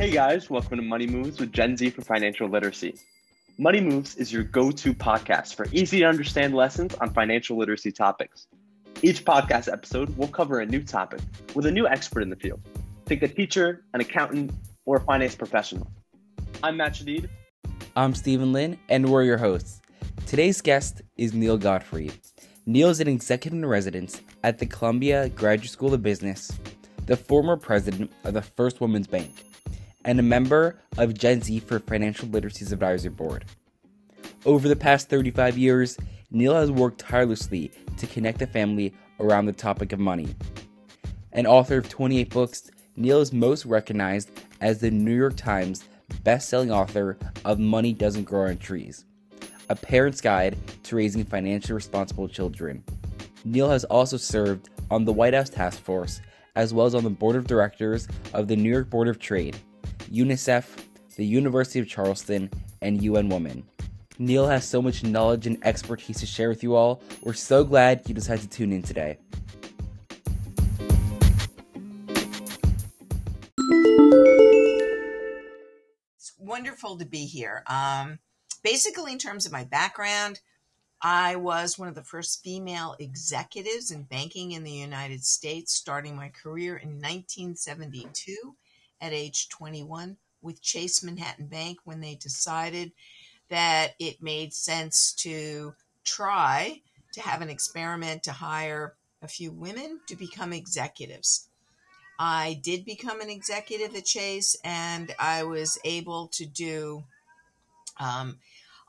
Hey guys, welcome to Money Moves with Gen Z for Financial Literacy. Money Moves is your go to podcast for easy to understand lessons on financial literacy topics. Each podcast episode will cover a new topic with a new expert in the field. Think a teacher, an accountant, or a finance professional. I'm Matt Shadid. I'm Stephen Lynn, and we're your hosts. Today's guest is Neale Godfrey. Neale is an executive in residence at the Columbia Graduate School of Business, the former president of the First Women's Bank, and a member of Gen Z for Financial Literacy's Advisory Board. Over the past 35 years, Neale has worked tirelessly to connect the family around the topic of money. An author of 28 books, Neale is most recognized as the New York Times best-selling author of Money Doesn't Grow on Trees, a parent's guide to raising financially responsible children. Neale has also served on the White House Task Force as well as on the board of directors of the New York Board of Trade, UNICEF, the University of Charleston, and UN Women. Neale has so much knowledge and expertise to share with you all. We're so glad you decided to tune in today. It's wonderful to be here. Um, basically, in terms of my background, I was one of the first female executives in banking in the United States, starting my career in 1972 at age 21 with Chase Manhattan Bank when they decided that it made sense to try to have an experiment to hire a few women to become executives. I did become an executive at Chase and I was able to do um,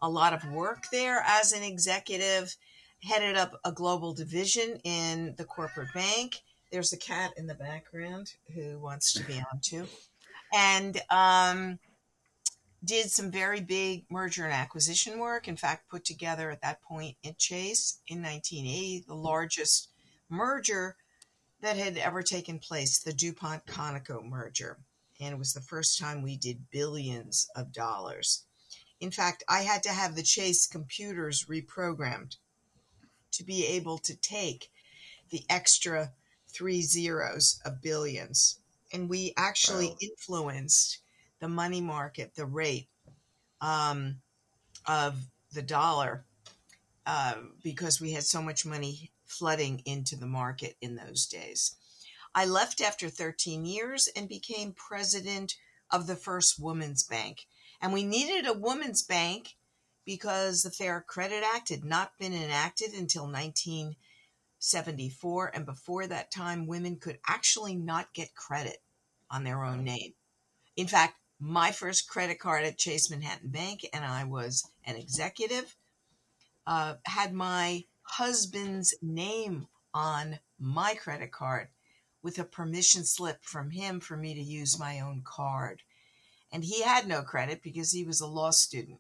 a lot of work there as an executive, headed up a global division in the corporate bank. There's a cat in the background who wants to be on too. And um, did some very big merger and acquisition work. In fact, put together at that point in Chase in 1980 the largest merger that had ever taken place, the DuPont Conoco merger. And it was the first time we did billions of dollars. In fact, I had to have the Chase computers reprogrammed to be able to take the extra three zeros of billions. And we actually wow. influenced the money market, the rate um, of the dollar, uh, because we had so much money flooding into the market in those days. I left after 13 years and became president of the first women's bank. And we needed a women's bank because the Fair Credit Act had not been enacted until 1974. And before that time, women could actually not get credit on their own name. In fact, my first credit card at Chase Manhattan Bank, and I was an executive, uh, had my husband's name on my credit card with a permission slip from him for me to use my own card. And he had no credit because he was a law student.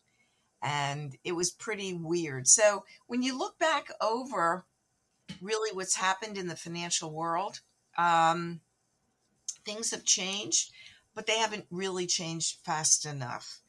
And it was pretty weird. So when you look back over really what's happened in the financial world, um, things have changed but they haven't really changed fast enough.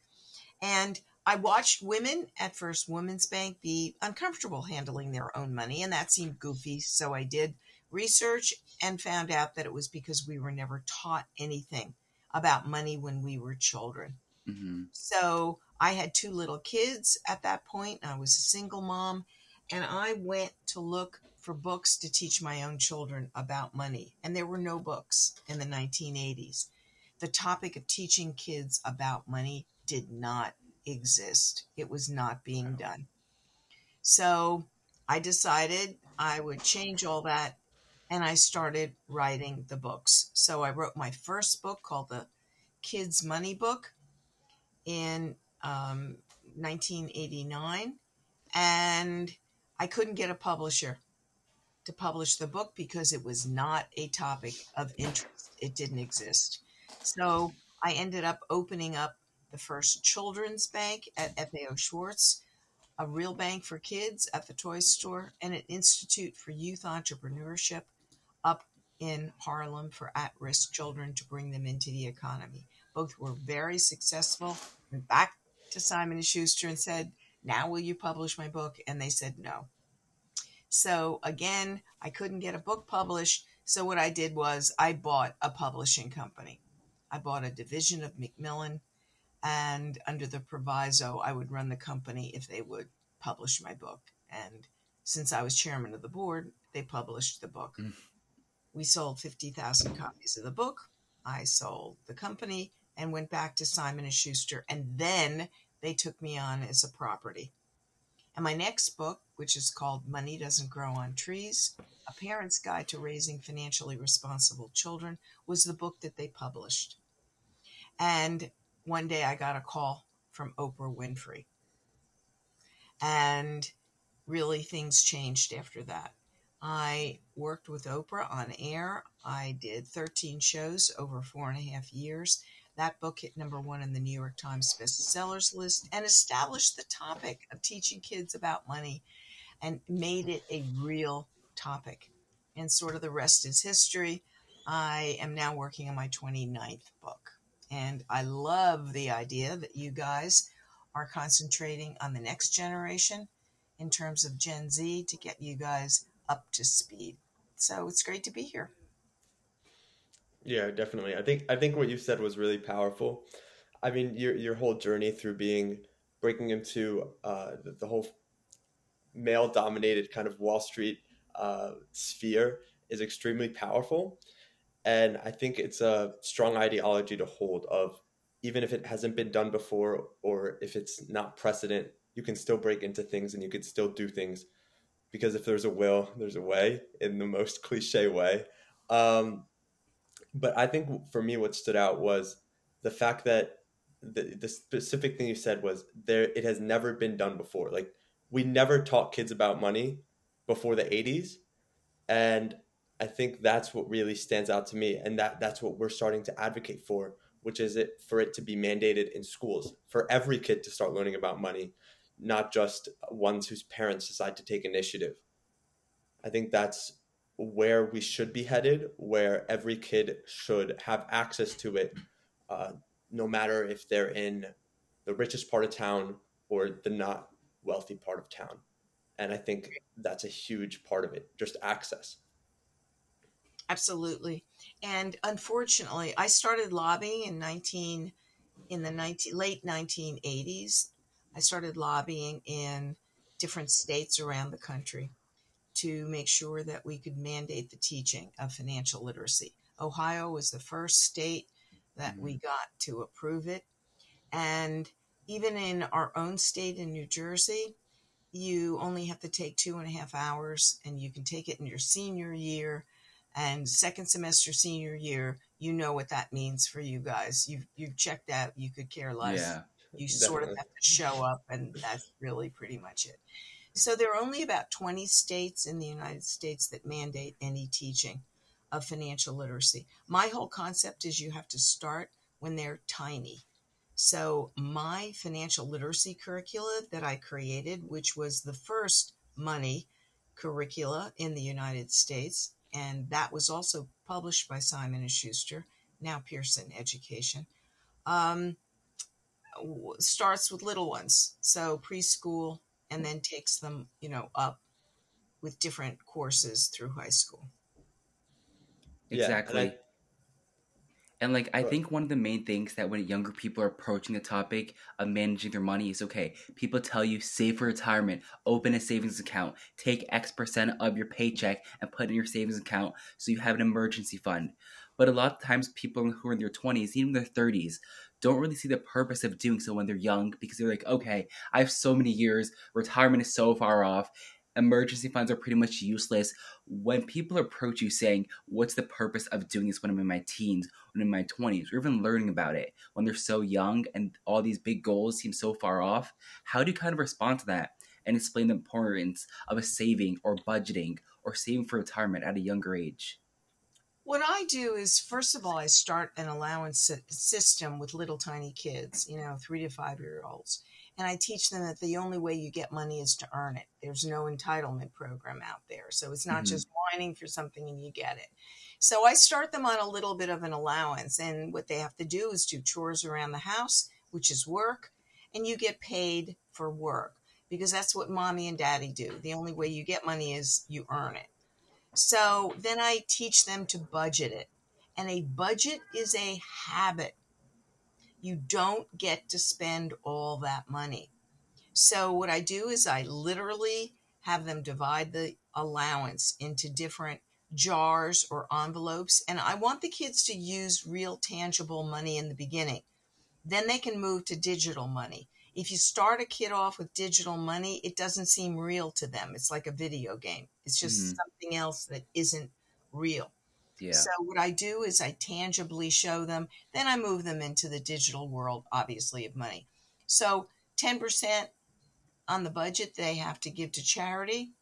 And I watched women at First Women's Bank be uncomfortable handling their own money, and that seemed goofy. So I did research and found out that it was because we were never taught anything about money when we were children. Mm-hmm. So I had two little kids at that point. I was a single mom, and I went to look for books to teach my own children about money. And there were no books in the 1980s the topic of teaching kids about money did not exist. It was not being done. So I decided I would change all that and I started writing the books. So I wrote my first book called The Kids Money Book in um, 1989. And I couldn't get a publisher to publish the book because it was not a topic of interest. It didn't exist. So I ended up opening up the first children's bank at FAO Schwarz, a real bank for kids at the toy store, and an institute for youth entrepreneurship up in Harlem for at risk children to bring them into the economy. Both were very successful. Went back to Simon and Schuster and said, Now will you publish my book? And they said no. So again, I couldn't get a book published. So what I did was I bought a publishing company. I bought a division of Macmillan, and under the proviso, I would run the company if they would publish my book. And since I was chairman of the board, they published the book. Mm. We sold 50,000 copies of the book. I sold the company and went back to Simon and Schuster and then they took me on as a property. And my next book, which is called Money Doesn't Grow on Trees, A Parent's Guide to Raising Financially Responsible Children, was the book that they published. And one day I got a call from Oprah Winfrey. And really things changed after that. I worked with Oprah on air. I did 13 shows over four and a half years. That book hit number one in the New York Times bestsellers list and established the topic of teaching kids about money and made it a real topic. And sort of the rest is history. I am now working on my 29th book. And I love the idea that you guys are concentrating on the next generation in terms of Gen Z to get you guys up to speed. So it's great to be here. Yeah, definitely. I think I think what you said was really powerful. I mean, your your whole journey through being breaking into uh, the, the whole male dominated kind of Wall Street uh, sphere is extremely powerful. And I think it's a strong ideology to hold of even if it hasn't been done before or if it's not precedent, you can still break into things and you can still do things because if there's a will, there's a way in the most cliche way. Um, but I think for me, what stood out was the fact that the, the specific thing you said was there, it has never been done before. Like we never taught kids about money before the 80s. And I think that's what really stands out to me. And that that's what we're starting to advocate for, which is it for it to be mandated in schools for every kid to start learning about money not just ones whose parents decide to take initiative. I think that's where we should be headed, where every kid should have access to it, uh, no matter if they're in the richest part of town or the not wealthy part of town. And I think that's a huge part of it, just access. Absolutely. And unfortunately, I started lobbying in 19 in the 19, late 1980s I started lobbying in different states around the country to make sure that we could mandate the teaching of financial literacy. Ohio was the first state that mm-hmm. we got to approve it. And even in our own state in New Jersey, you only have to take two and a half hours and you can take it in your senior year and second semester senior year you know what that means for you guys you've you've checked out you could care less yeah. You Definitely. sort of have to show up, and that's really pretty much it. So there are only about 20 states in the United States that mandate any teaching of financial literacy. My whole concept is you have to start when they're tiny. So my financial literacy curricula that I created, which was the first money curricula in the United States, and that was also published by Simon and Schuster, now Pearson Education. Um, starts with little ones, so preschool, and then takes them, you know, up with different courses through high school. Exactly. Yeah, and, like I think one of the main things that when younger people are approaching the topic of managing their money is okay. People tell you save for retirement, open a savings account, take X percent of your paycheck and put in your savings account so you have an emergency fund. But a lot of times people who are in their 20s, even their 30s, don't really see the purpose of doing so when they're young because they're like, okay, I have so many years, retirement is so far off, emergency funds are pretty much useless. When people approach you saying, what's the purpose of doing this when I'm in my teens, when I'm in my 20s, or even learning about it when they're so young and all these big goals seem so far off, how do you kind of respond to that? And explain the importance of a saving or budgeting or saving for retirement at a younger age. What I do is, first of all, I start an allowance system with little tiny kids, you know, three to five year olds. And I teach them that the only way you get money is to earn it. There's no entitlement program out there. So it's not mm-hmm. just whining for something and you get it. So I start them on a little bit of an allowance. And what they have to do is do chores around the house, which is work. And you get paid for work because that's what mommy and daddy do. The only way you get money is you earn it. So then I teach them to budget it. And a budget is a habit. You don't get to spend all that money. So, what I do is I literally have them divide the allowance into different jars or envelopes. And I want the kids to use real tangible money in the beginning. Then they can move to digital money. If you start a kid off with digital money, it doesn't seem real to them. It's like a video game, it's just mm-hmm. something else that isn't real. Yeah. So, what I do is I tangibly show them, then I move them into the digital world, obviously, of money. So, 10% on the budget they have to give to charity.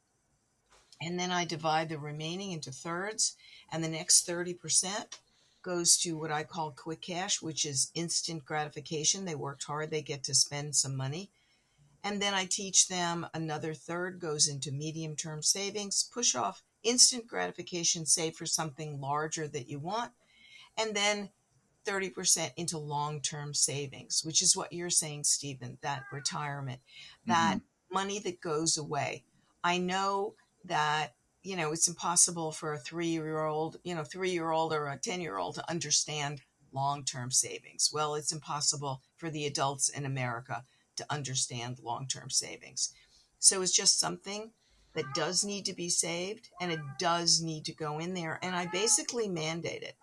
And then I divide the remaining into thirds, and the next 30% goes to what I call quick cash, which is instant gratification. They worked hard, they get to spend some money. And then I teach them another third goes into medium term savings, push off instant gratification, save for something larger that you want. And then 30% into long term savings, which is what you're saying, Stephen, that retirement, that mm-hmm. money that goes away. I know that you know it's impossible for a three year old you know three year old or a 10 year old to understand long term savings well it's impossible for the adults in america to understand long term savings so it's just something that does need to be saved and it does need to go in there and i basically mandate it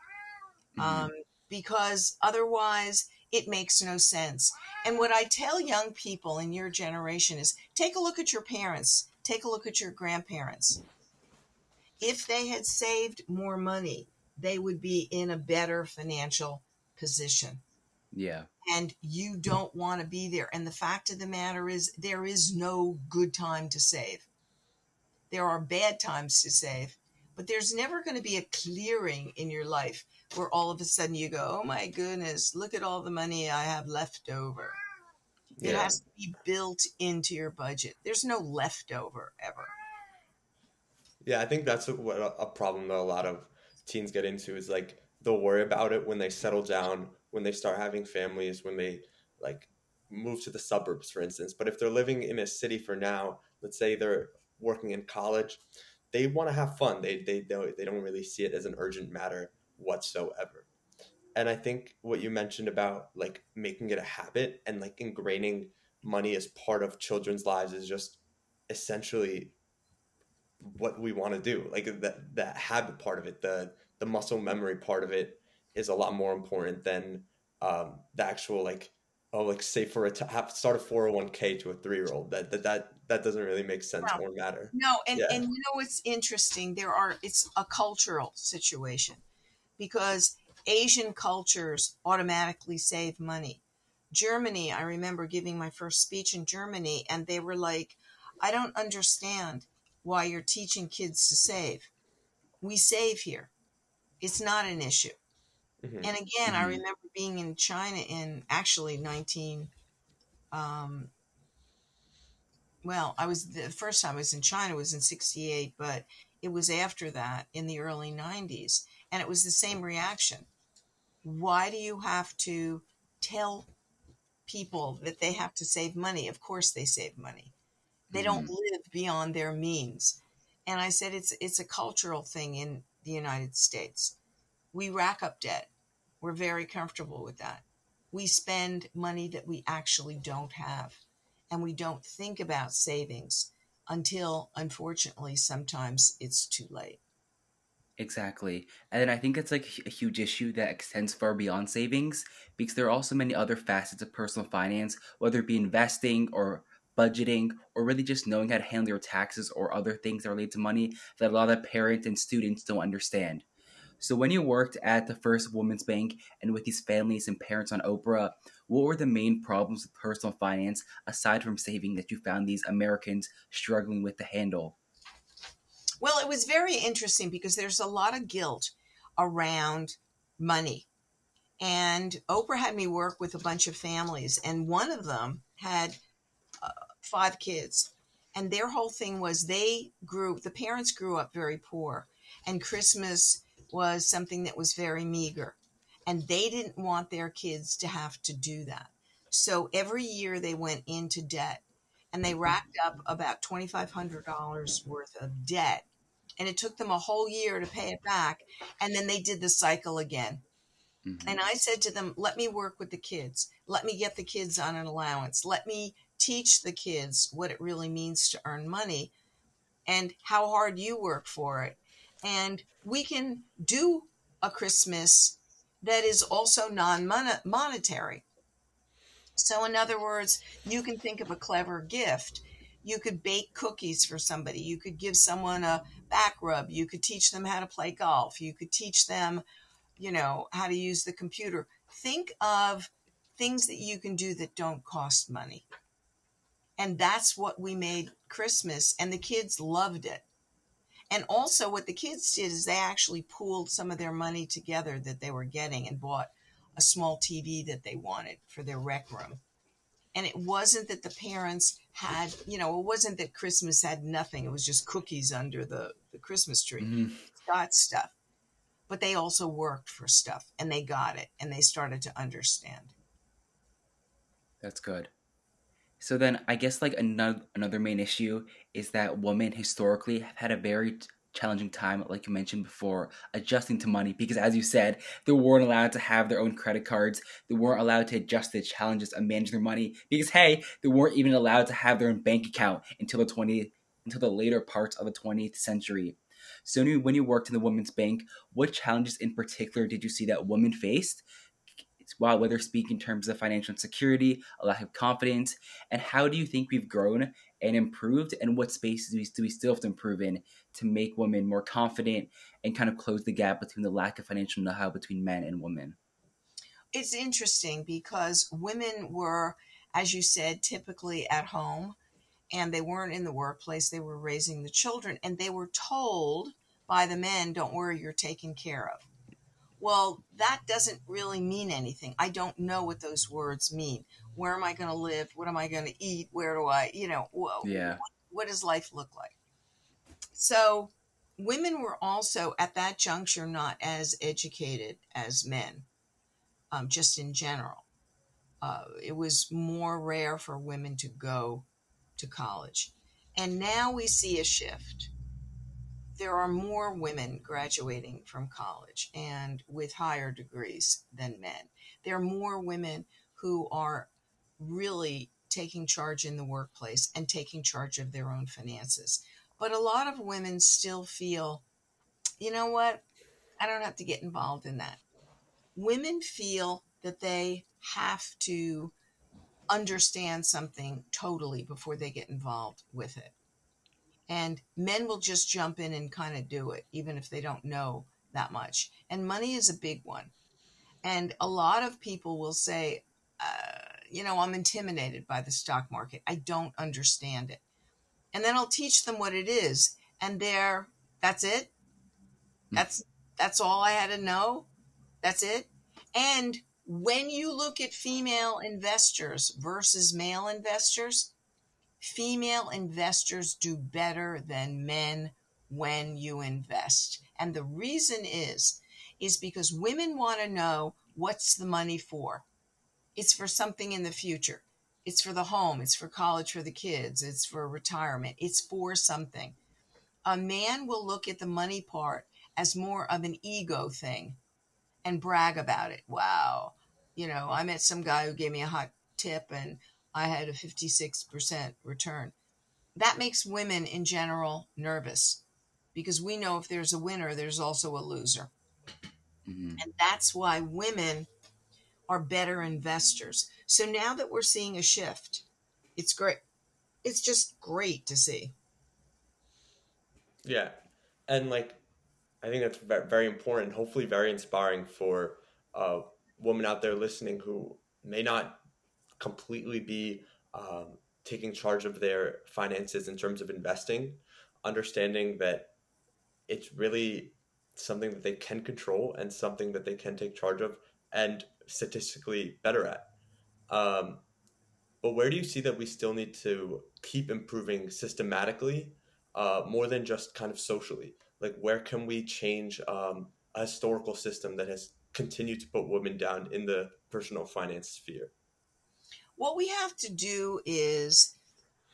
mm-hmm. um, because otherwise it makes no sense and what i tell young people in your generation is take a look at your parents take a look at your grandparents if they had saved more money, they would be in a better financial position. Yeah. And you don't want to be there. And the fact of the matter is, there is no good time to save. There are bad times to save, but there's never going to be a clearing in your life where all of a sudden you go, oh my goodness, look at all the money I have left over. Yeah. It has to be built into your budget. There's no leftover ever. Yeah, I think that's what a problem that a lot of teens get into is like they'll worry about it when they settle down, when they start having families, when they like move to the suburbs, for instance. But if they're living in a city for now, let's say they're working in college, they want to have fun. They they they don't really see it as an urgent matter whatsoever. And I think what you mentioned about like making it a habit and like ingraining money as part of children's lives is just essentially what we want to do. Like that that habit part of it, the the muscle memory part of it is a lot more important than um, the actual like oh like say for a t- have start a 401k to a three year old that, that that that doesn't really make sense no. or matter no and yeah. and you know what's interesting there are it's a cultural situation because asian cultures automatically save money germany i remember giving my first speech in germany and they were like i don't understand why you're teaching kids to save. We save here. It's not an issue. Mm-hmm. And again, mm-hmm. I remember being in China in actually 19. Um, well, I was the first time I was in China was in 68, but it was after that in the early 90s. And it was the same reaction. Why do you have to tell people that they have to save money? Of course, they save money. They don't mm-hmm. live beyond their means. And I said it's it's a cultural thing in the United States. We rack up debt. We're very comfortable with that. We spend money that we actually don't have. And we don't think about savings until unfortunately sometimes it's too late. Exactly. And then I think it's like a huge issue that extends far beyond savings because there are also many other facets of personal finance, whether it be investing or budgeting, or really just knowing how to handle your taxes or other things that relate to money that a lot of parents and students don't understand. So, when you worked at the First Women's Bank and with these families and parents on Oprah, what were the main problems with personal finance aside from saving that you found these Americans struggling with to handle? Well, it was very interesting because there's a lot of guilt around money. And Oprah had me work with a bunch of families, and one of them had uh, five kids. And their whole thing was they grew, the parents grew up very poor. And Christmas was something that was very meager. And they didn't want their kids to have to do that. So every year they went into debt and they racked up about $2,500 worth of debt and it took them a whole year to pay it back. And then they did the cycle again. Mm-hmm. And I said to them, let me work with the kids. Let me get the kids on an allowance. Let me teach the kids what it really means to earn money and how hard you work for it. And we can do a Christmas that is also non monetary. So, in other words, you can think of a clever gift. You could bake cookies for somebody. You could give someone a back rub. You could teach them how to play golf. You could teach them, you know, how to use the computer. Think of things that you can do that don't cost money. And that's what we made Christmas, and the kids loved it. And also, what the kids did is they actually pooled some of their money together that they were getting and bought a small TV that they wanted for their rec room. And it wasn't that the parents had, you know, it wasn't that Christmas had nothing. It was just cookies under the, the Christmas tree. Mm-hmm. Got stuff. But they also worked for stuff and they got it and they started to understand. That's good. So then I guess like another another main issue is that women historically have had a very challenging time, like you mentioned before, adjusting to money because, as you said, they weren't allowed to have their own credit cards. They weren't allowed to adjust the challenges and manage their money because, hey, they weren't even allowed to have their own bank account until the 20th, until the later parts of the 20th century. So, when you worked in the Women's Bank, what challenges in particular did you see that women faced? While whether speak in terms of financial insecurity, a lack of confidence, and how do you think we've grown and improved, and what spaces do we, do we still have to improve in to make women more confident and kind of close the gap between the lack of financial know-how between men and women? It's interesting because women were, as you said, typically at home and they weren't in the workplace. They were raising the children and they were told by the men, don't worry, you're taken care of. Well, that doesn't really mean anything. I don't know what those words mean. Where am I going to live? What am I going to eat? Where do I, you know, whoa, yeah. What, what does life look like? So, women were also at that juncture not as educated as men, um, just in general. Uh, it was more rare for women to go to college. And now we see a shift there are more women graduating from college and with higher degrees than men. There are more women who are really taking charge in the workplace and taking charge of their own finances. But a lot of women still feel, you know what? I don't have to get involved in that. Women feel that they have to understand something totally before they get involved with it. And men will just jump in and kind of do it, even if they don't know that much. And money is a big one. And a lot of people will say, uh, you know, I'm intimidated by the stock market. I don't understand it. And then I'll teach them what it is. And there, that's it. Hmm. That's that's all I had to know. That's it. And when you look at female investors versus male investors, female investors do better than men when you invest. And the reason is, is because women want to know what's the money for. It's for something in the future. It's for the home. It's for college for the kids. It's for retirement. It's for something. A man will look at the money part as more of an ego thing and brag about it. Wow. You know, I met some guy who gave me a hot tip and I had a 56% return. That makes women in general nervous because we know if there's a winner, there's also a loser. Mm-hmm. And that's why women are better investors. So now that we're seeing a shift, it's great. It's just great to see. Yeah. And like, I think that's very important, hopefully very inspiring for uh, women out there listening who may not completely be um, taking charge of their finances in terms of investing, understanding that it's really something that they can control and something that they can take charge of and statistically better at. Um, but where do you see that we still need to keep improving systematically uh, more than just kind of socially? Like, where can we change um, a historical system that has continued to put women down in the personal finance sphere? What we have to do is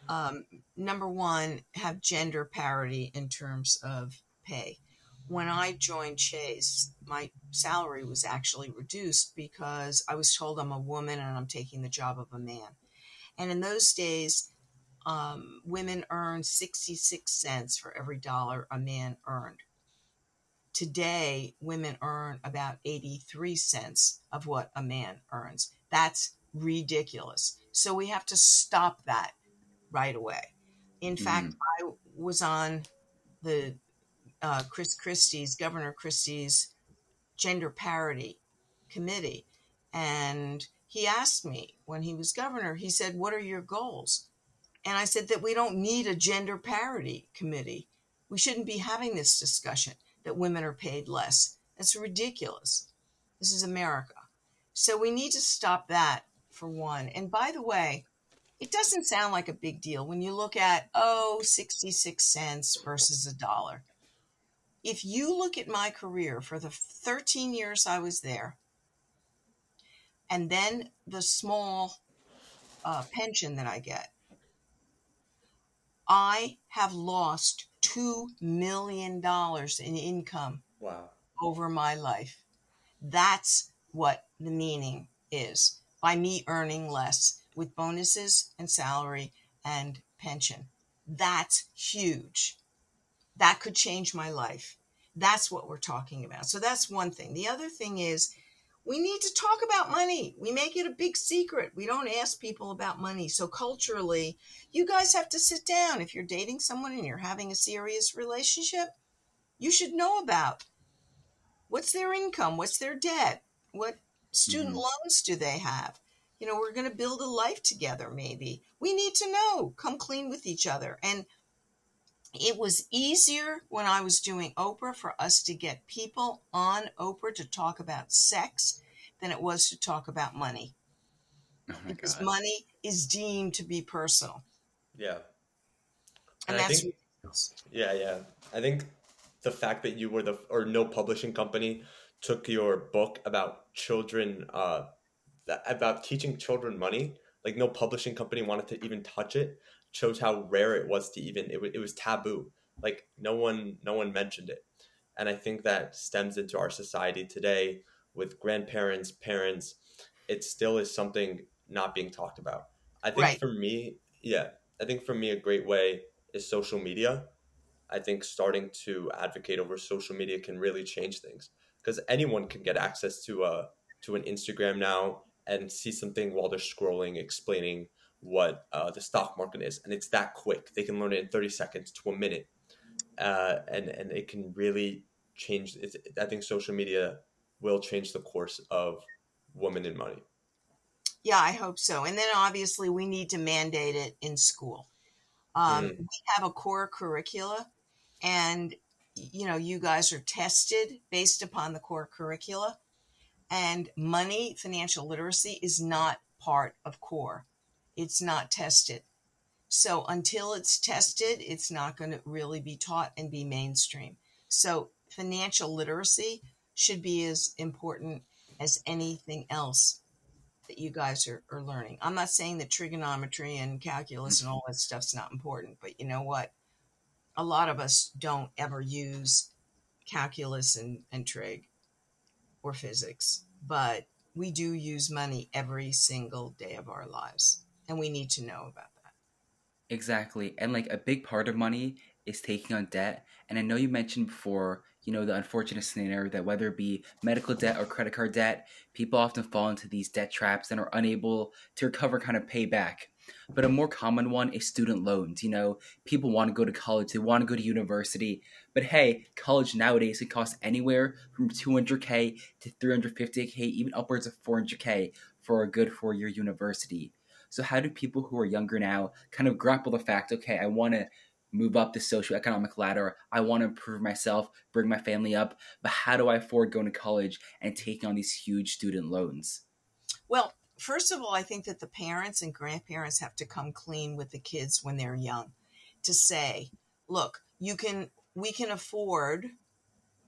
um, number one, have gender parity in terms of pay. When I joined Chase, my salary was actually reduced because I was told I'm a woman and I'm taking the job of a man. And in those days, um, women earned 66 cents for every dollar a man earned. Today, women earn about 83 cents of what a man earns. That's ridiculous. So we have to stop that right away. In mm-hmm. fact, I was on the uh, Chris Christie's, Governor Christie's gender parity committee. And he asked me when he was governor, he said, What are your goals? And I said that we don't need a gender parity committee. We shouldn't be having this discussion that women are paid less. That's ridiculous. This is America. So we need to stop that for one. And by the way, it doesn't sound like a big deal when you look at, oh, 66 cents versus a dollar. If you look at my career for the 13 years I was there, and then the small uh, pension that I get, I have lost $2 million in income wow. over my life. That's what the meaning is by me earning less with bonuses and salary and pension. That's huge. That could change my life. That's what we're talking about. So that's one thing. The other thing is we need to talk about money. We make it a big secret. We don't ask people about money. So culturally, you guys have to sit down. If you're dating someone and you're having a serious relationship, you should know about what's their income, what's their debt, what student mm-hmm. loans do they have? You know, we're going to build a life together maybe. We need to know. Come clean with each other. And it was easier when I was doing Oprah for us to get people on Oprah to talk about sex than it was to talk about money. Oh because God. money is deemed to be personal. Yeah. And, and that's think, Yeah, yeah. I think the fact that you were the or no publishing company took your book about children uh about teaching children money, like no publishing company wanted to even touch it shows how rare it was to even it, it was taboo. Like no one no one mentioned it. And i think that stems into our society today with grandparents parents. It still is something not being talked about. I think right. for me yeah i think for me a great way is social media. I think starting to advocate over social media can really change things because anyone can get access to a to an instagram now and see something while they're scrolling explaining what uh, the stock market is, and it's that quick. They can learn it in thirty seconds to a minute, uh, and and it can really change. I think social media will change the course of women in money. Yeah, I hope so. And then obviously we need to mandate it in school. Um, mm. We have a core curricula, and you know, you guys are tested based upon the core curricula. And money, financial literacy is not part of core it's not tested. So until it's tested, it's not going to really be taught and be mainstream. So financial literacy should be as important as anything else that you guys are, are learning. I'm not saying that trigonometry and calculus and all that stuff's not important, but you know what? A lot of us don't ever use calculus and, and trig or physics, but we do use money every single day of our lives and we need to know about that. Exactly. And like a big part of money is taking on debt. And I know you mentioned before, you know, the unfortunate scenario that whether it be medical debt or credit card debt, people often fall into these debt traps and are unable to recover, kind of pay back. But a more common one is student loans. You know, people want to go to college, they want to go to university, but hey, college nowadays can cost anywhere from 200k to 350k, even upwards of 400k for a good four year university. So how do people who are younger now kind of grapple the fact, okay, I want to move up the socioeconomic ladder. I want to improve myself, bring my family up, but how do I afford going to college and taking on these huge student loans? Well, first of all, I think that the parents and grandparents have to come clean with the kids when they're young to say, look, you can we can afford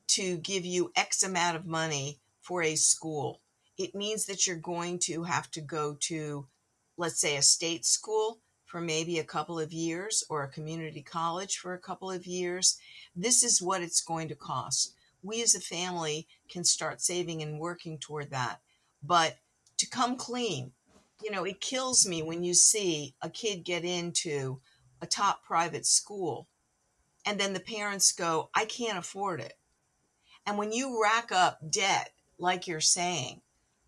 to give you X amount of money for a school. It means that you're going to have to go to let's say a state school for maybe a couple of years or a community college for a couple of years, this is what it's going to cost. We as a family can start saving and working toward that. But to come clean, you know, it kills me when you see a kid get into a top private school and then the parents go, I can't afford it. And when you rack up debt, like you're saying,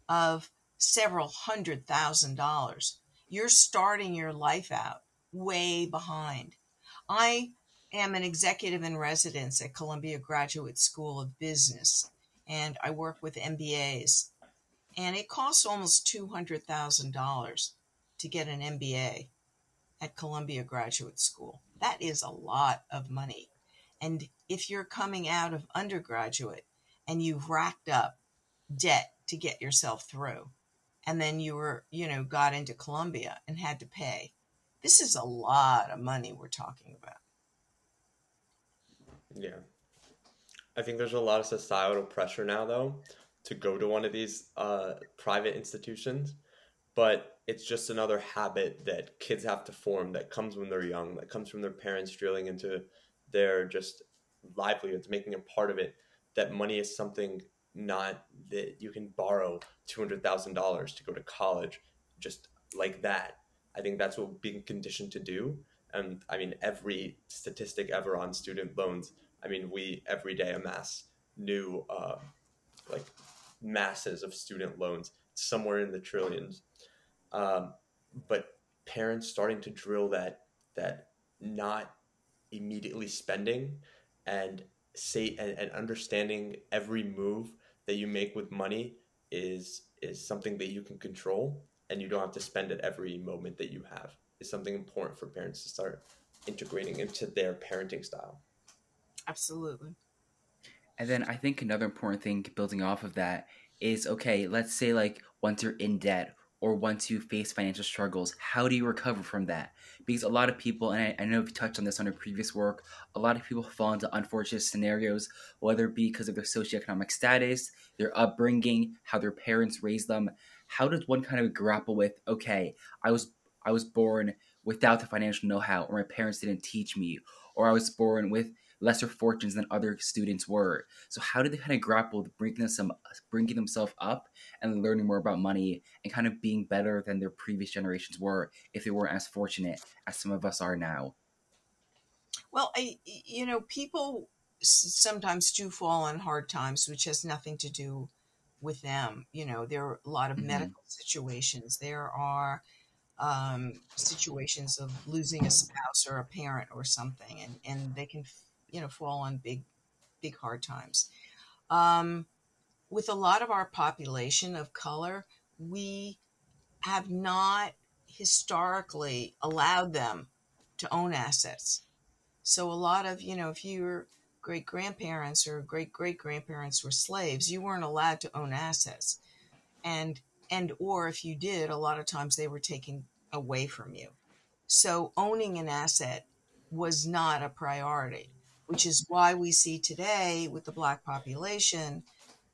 of several hundred thousand dollars, you're starting your life out way behind. I am an executive in residence at Columbia Graduate School of Business, and I work with MBAs. And it costs almost $200,000 to get an MBA at Columbia Graduate School. That is a lot of money. And if you're coming out of undergraduate and you've racked up debt to get yourself through, and then you were, you know, got into Columbia and had to pay, this is a lot of money we're talking about. Yeah. I think there's a lot of societal pressure now, though, to go to one of these uh, private institutions. But it's just another habit that kids have to form that comes when they're young, that comes from their parents drilling into their just livelihoods, making a part of it. That money is something not that you can borrow $200,000 to go to college just like that. I think that's what being conditioned to do and I mean every statistic ever on student loans. I mean we every day amass new uh, like masses of student loans somewhere in the trillions. Um, but parents starting to drill that that not immediately spending and say and, and understanding every move that you make with money is is something that you can control and you don't have to spend it every moment that you have is something important for parents to start integrating into their parenting style. Absolutely. And then I think another important thing building off of that is okay, let's say like once you're in debt or once you face financial struggles, how do you recover from that? Because a lot of people, and I, I know you touched on this on your previous work, a lot of people fall into unfortunate scenarios, whether it be because of their socioeconomic status, their upbringing, how their parents raised them. How does one kind of grapple with, okay, I was I was born without the financial know-how, or my parents didn't teach me, or I was born with lesser fortunes than other students were. So how did they kind of grapple with bringing them bringing themselves up and learning more about money and kind of being better than their previous generations were if they weren't as fortunate as some of us are now? Well, I, you know, people sometimes do fall on hard times, which has nothing to do with them. You know, there are a lot of mm-hmm. medical situations. There are um, situations of losing a spouse or a parent or something, and, and they can, you know, fall on big, big hard times. Um, with a lot of our population of color, we have not historically allowed them to own assets. So a lot of, you know, if your great grandparents or great great grandparents were slaves, you weren't allowed to own assets. And and or if you did, a lot of times they were taken away from you. So owning an asset was not a priority, which is why we see today with the black population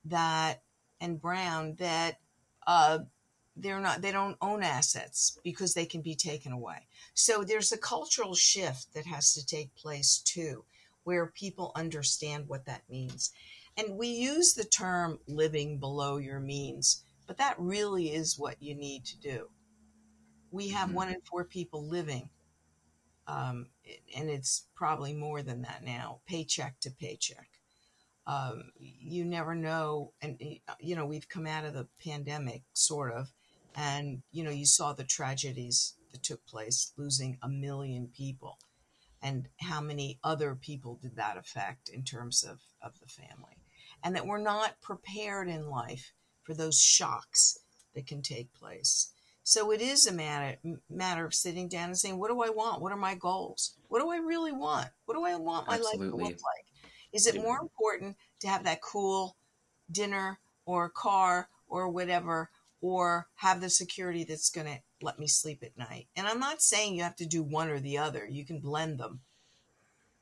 that and brown that uh, they're not they don't own assets because they can be taken away. So there's a cultural shift that has to take place too where people understand what that means. And we use the term living below your means but that really is what you need to do. We have mm-hmm. one in four people living um, and it's probably more than that now paycheck to paycheck um, you never know. And, you know, we've come out of the pandemic, sort of, and, you know, you saw the tragedies that took place, losing a million people. And how many other people did that affect in terms of, of the family? And that we're not prepared in life for those shocks that can take place. So it is a matter matter of sitting down and saying, what do I want? What are my goals? What do I really want? What do I want my Absolutely. life to look like? Is it more important to have that cool dinner or car or whatever, or have the security that's going to let me sleep at night? And I'm not saying you have to do one or the other, you can blend them.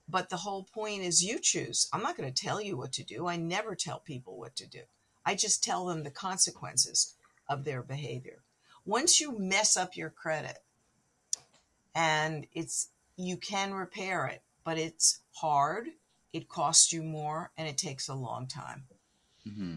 But the whole point is you choose. I'm not going to tell you what to do. I never tell people what to do. I just tell them the consequences of their behavior. Once you mess up your credit, and it's you can repair it, but it's hard. It costs you more, and it takes a long time. Mm-hmm.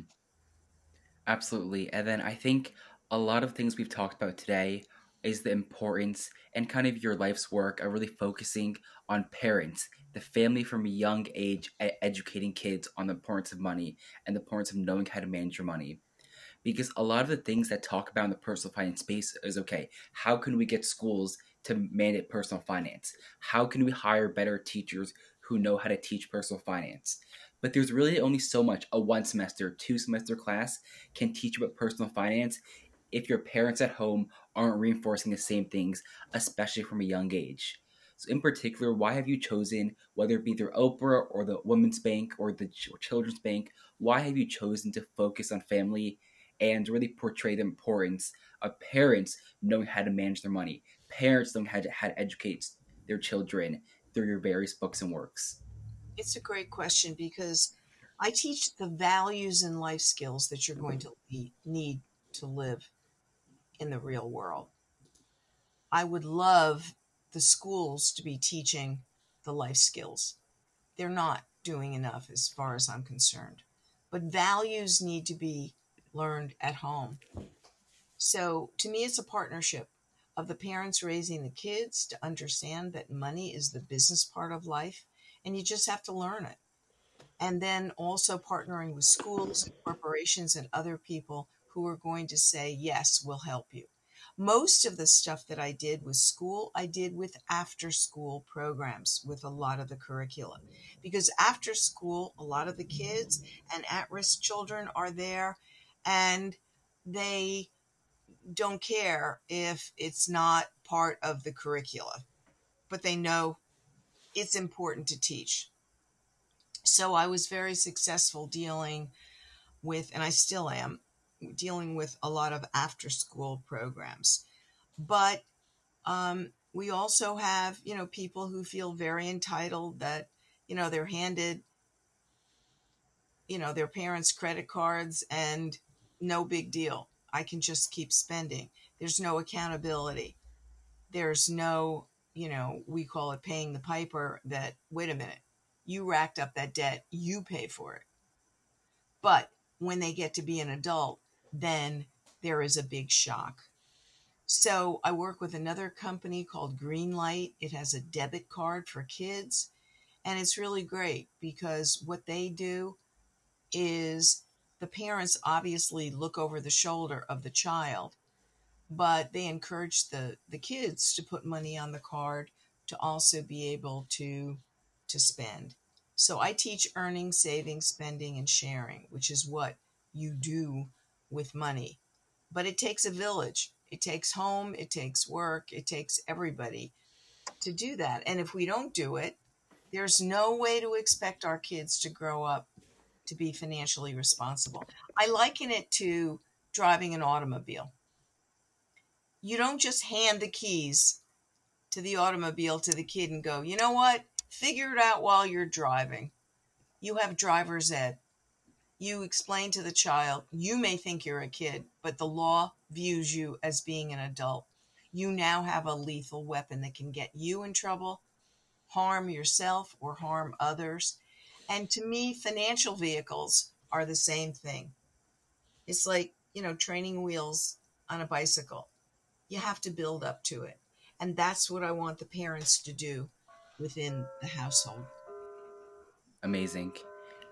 Absolutely. And then I think a lot of things we've talked about today is the importance and kind of your life's work of really focusing on parents, the family from a young age, educating kids on the importance of money and the importance of knowing how to manage your money. Because a lot of the things that talk about in the personal finance space is okay, how can we get schools to mandate personal finance? How can we hire better teachers who know how to teach personal finance? But there's really only so much a one semester, two semester class can teach about personal finance if your parents at home aren't reinforcing the same things, especially from a young age. So, in particular, why have you chosen, whether it be through Oprah or the Women's Bank or the Children's Bank, why have you chosen to focus on family and really portray the importance of parents knowing how to manage their money, parents knowing how to, how to educate their children through your various books and works? It's a great question because I teach the values and life skills that you're going to need to live in the real world. I would love the schools to be teaching the life skills. They're not doing enough as far as I'm concerned. But values need to be learned at home. So to me, it's a partnership of the parents raising the kids to understand that money is the business part of life and you just have to learn it. And then also partnering with schools, corporations, and other people who are going to say, Yes, we'll help you. Most of the stuff that I did with school, I did with after school programs with a lot of the curriculum. Because after school, a lot of the kids and at risk children are there and they don't care if it's not part of the curricula, but they know it's important to teach. So I was very successful dealing with, and I still am, dealing with a lot of after school programs. But um, we also have, you know, people who feel very entitled that, you know, they're handed, you know, their parents' credit cards and no big deal. I can just keep spending. There's no accountability. There's no, you know, we call it paying the piper that, wait a minute, you racked up that debt, you pay for it. But when they get to be an adult, then there is a big shock. So I work with another company called Greenlight. It has a debit card for kids. And it's really great because what they do is the parents obviously look over the shoulder of the child, but they encourage the, the kids to put money on the card to also be able to to spend. So I teach earning, saving, spending, and sharing, which is what you do with money. But it takes a village. It takes home, it takes work, it takes everybody to do that. And if we don't do it, there's no way to expect our kids to grow up to be financially responsible. I liken it to driving an automobile. You don't just hand the keys to the automobile to the kid and go, you know what? Figure it out while you're driving. You have driver's ed you explain to the child, you may think you're a kid, but the law views you as being an adult. You now have a lethal weapon that can get you in trouble, harm yourself, or harm others. And to me, financial vehicles are the same thing. It's like, you know, training wheels on a bicycle. You have to build up to it. And that's what I want the parents to do within the household. Amazing.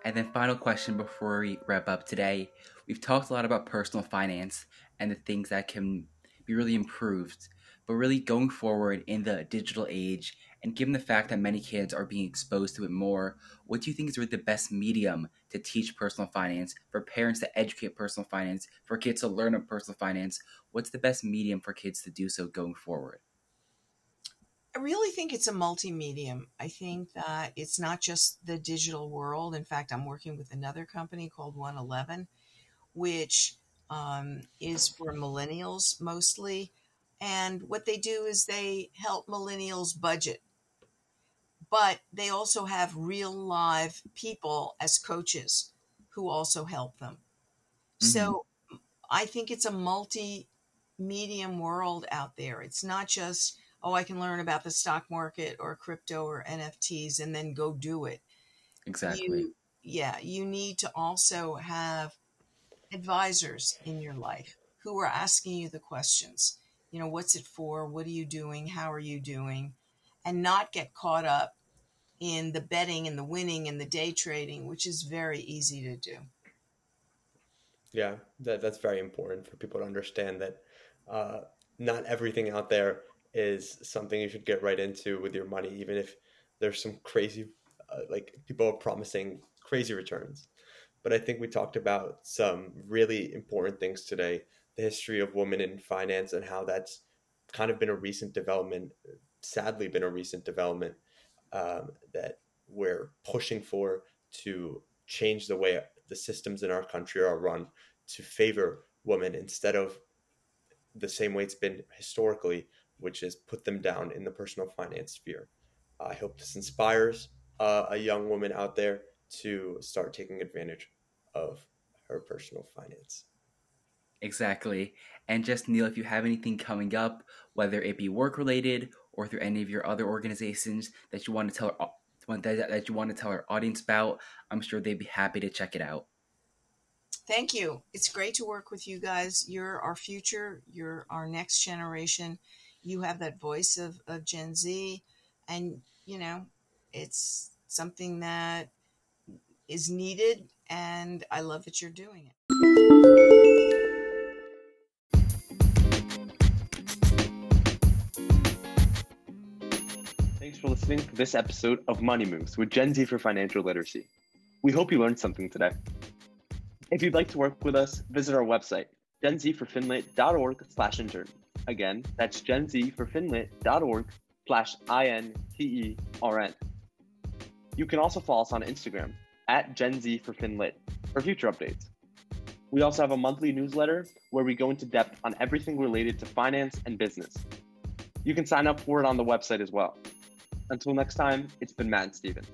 And then, final question before we wrap up today. We've talked a lot about personal finance and the things that can be really improved, but really going forward in the digital age, and given the fact that many kids are being exposed to it more, what do you think is really the best medium to teach personal finance, for parents to educate personal finance, for kids to learn personal finance? What's the best medium for kids to do so going forward? I really think it's a multi-medium. I think that it's not just the digital world. In fact, I'm working with another company called 111, which um, is for millennials mostly. And what they do is they help millennials budget. But they also have real live people as coaches who also help them. Mm-hmm. So I think it's a multi medium world out there. It's not just oh, I can learn about the stock market or crypto or NFTs and then go do it. Exactly. You, yeah, you need to also have advisors in your life who are asking you the questions. You know, what's it for? What are you doing? How are you doing? And not get caught up in the betting and the winning and the day trading, which is very easy to do. Yeah, that, that's very important for people to understand that uh, not everything out there is something you should get right into with your money, even if there's some crazy, uh, like people are promising crazy returns. But I think we talked about some really important things today the history of women in finance and how that's kind of been a recent development, sadly, been a recent development um, that we're pushing for to change the way the systems in our country are run to favor women instead of the same way it's been historically, which is put them down in the personal finance sphere. I hope this inspires uh, a young woman out there to start taking advantage of her personal finance. Exactly. And just Neale, if you have anything coming up, whether it be work related or through any of your other organizations that you want to tell that, that you want to tell our audience about, I'm sure they'd be happy to check it out. Thank you. It's great to work with you guys. You're our future. You're our next generation. You have that voice of, of Gen Z, and you know, it's something that is needed, and I love that you're doing it. Listening to this episode of Money Moves with Gen Z for Financial Literacy. We hope you learned something today. If you'd like to work with us, visit our website, genzforfinlit.org slash intern. Again, that's genzforfinlit.org slash I-N-T-E-R-N. You can also follow us on Instagram at Gen Z for FinLit for future updates. We also have a monthly newsletter where we go into depth on everything related to finance and business. You can sign up for it on the website as well. Until next time, it's been Matt and Stephen.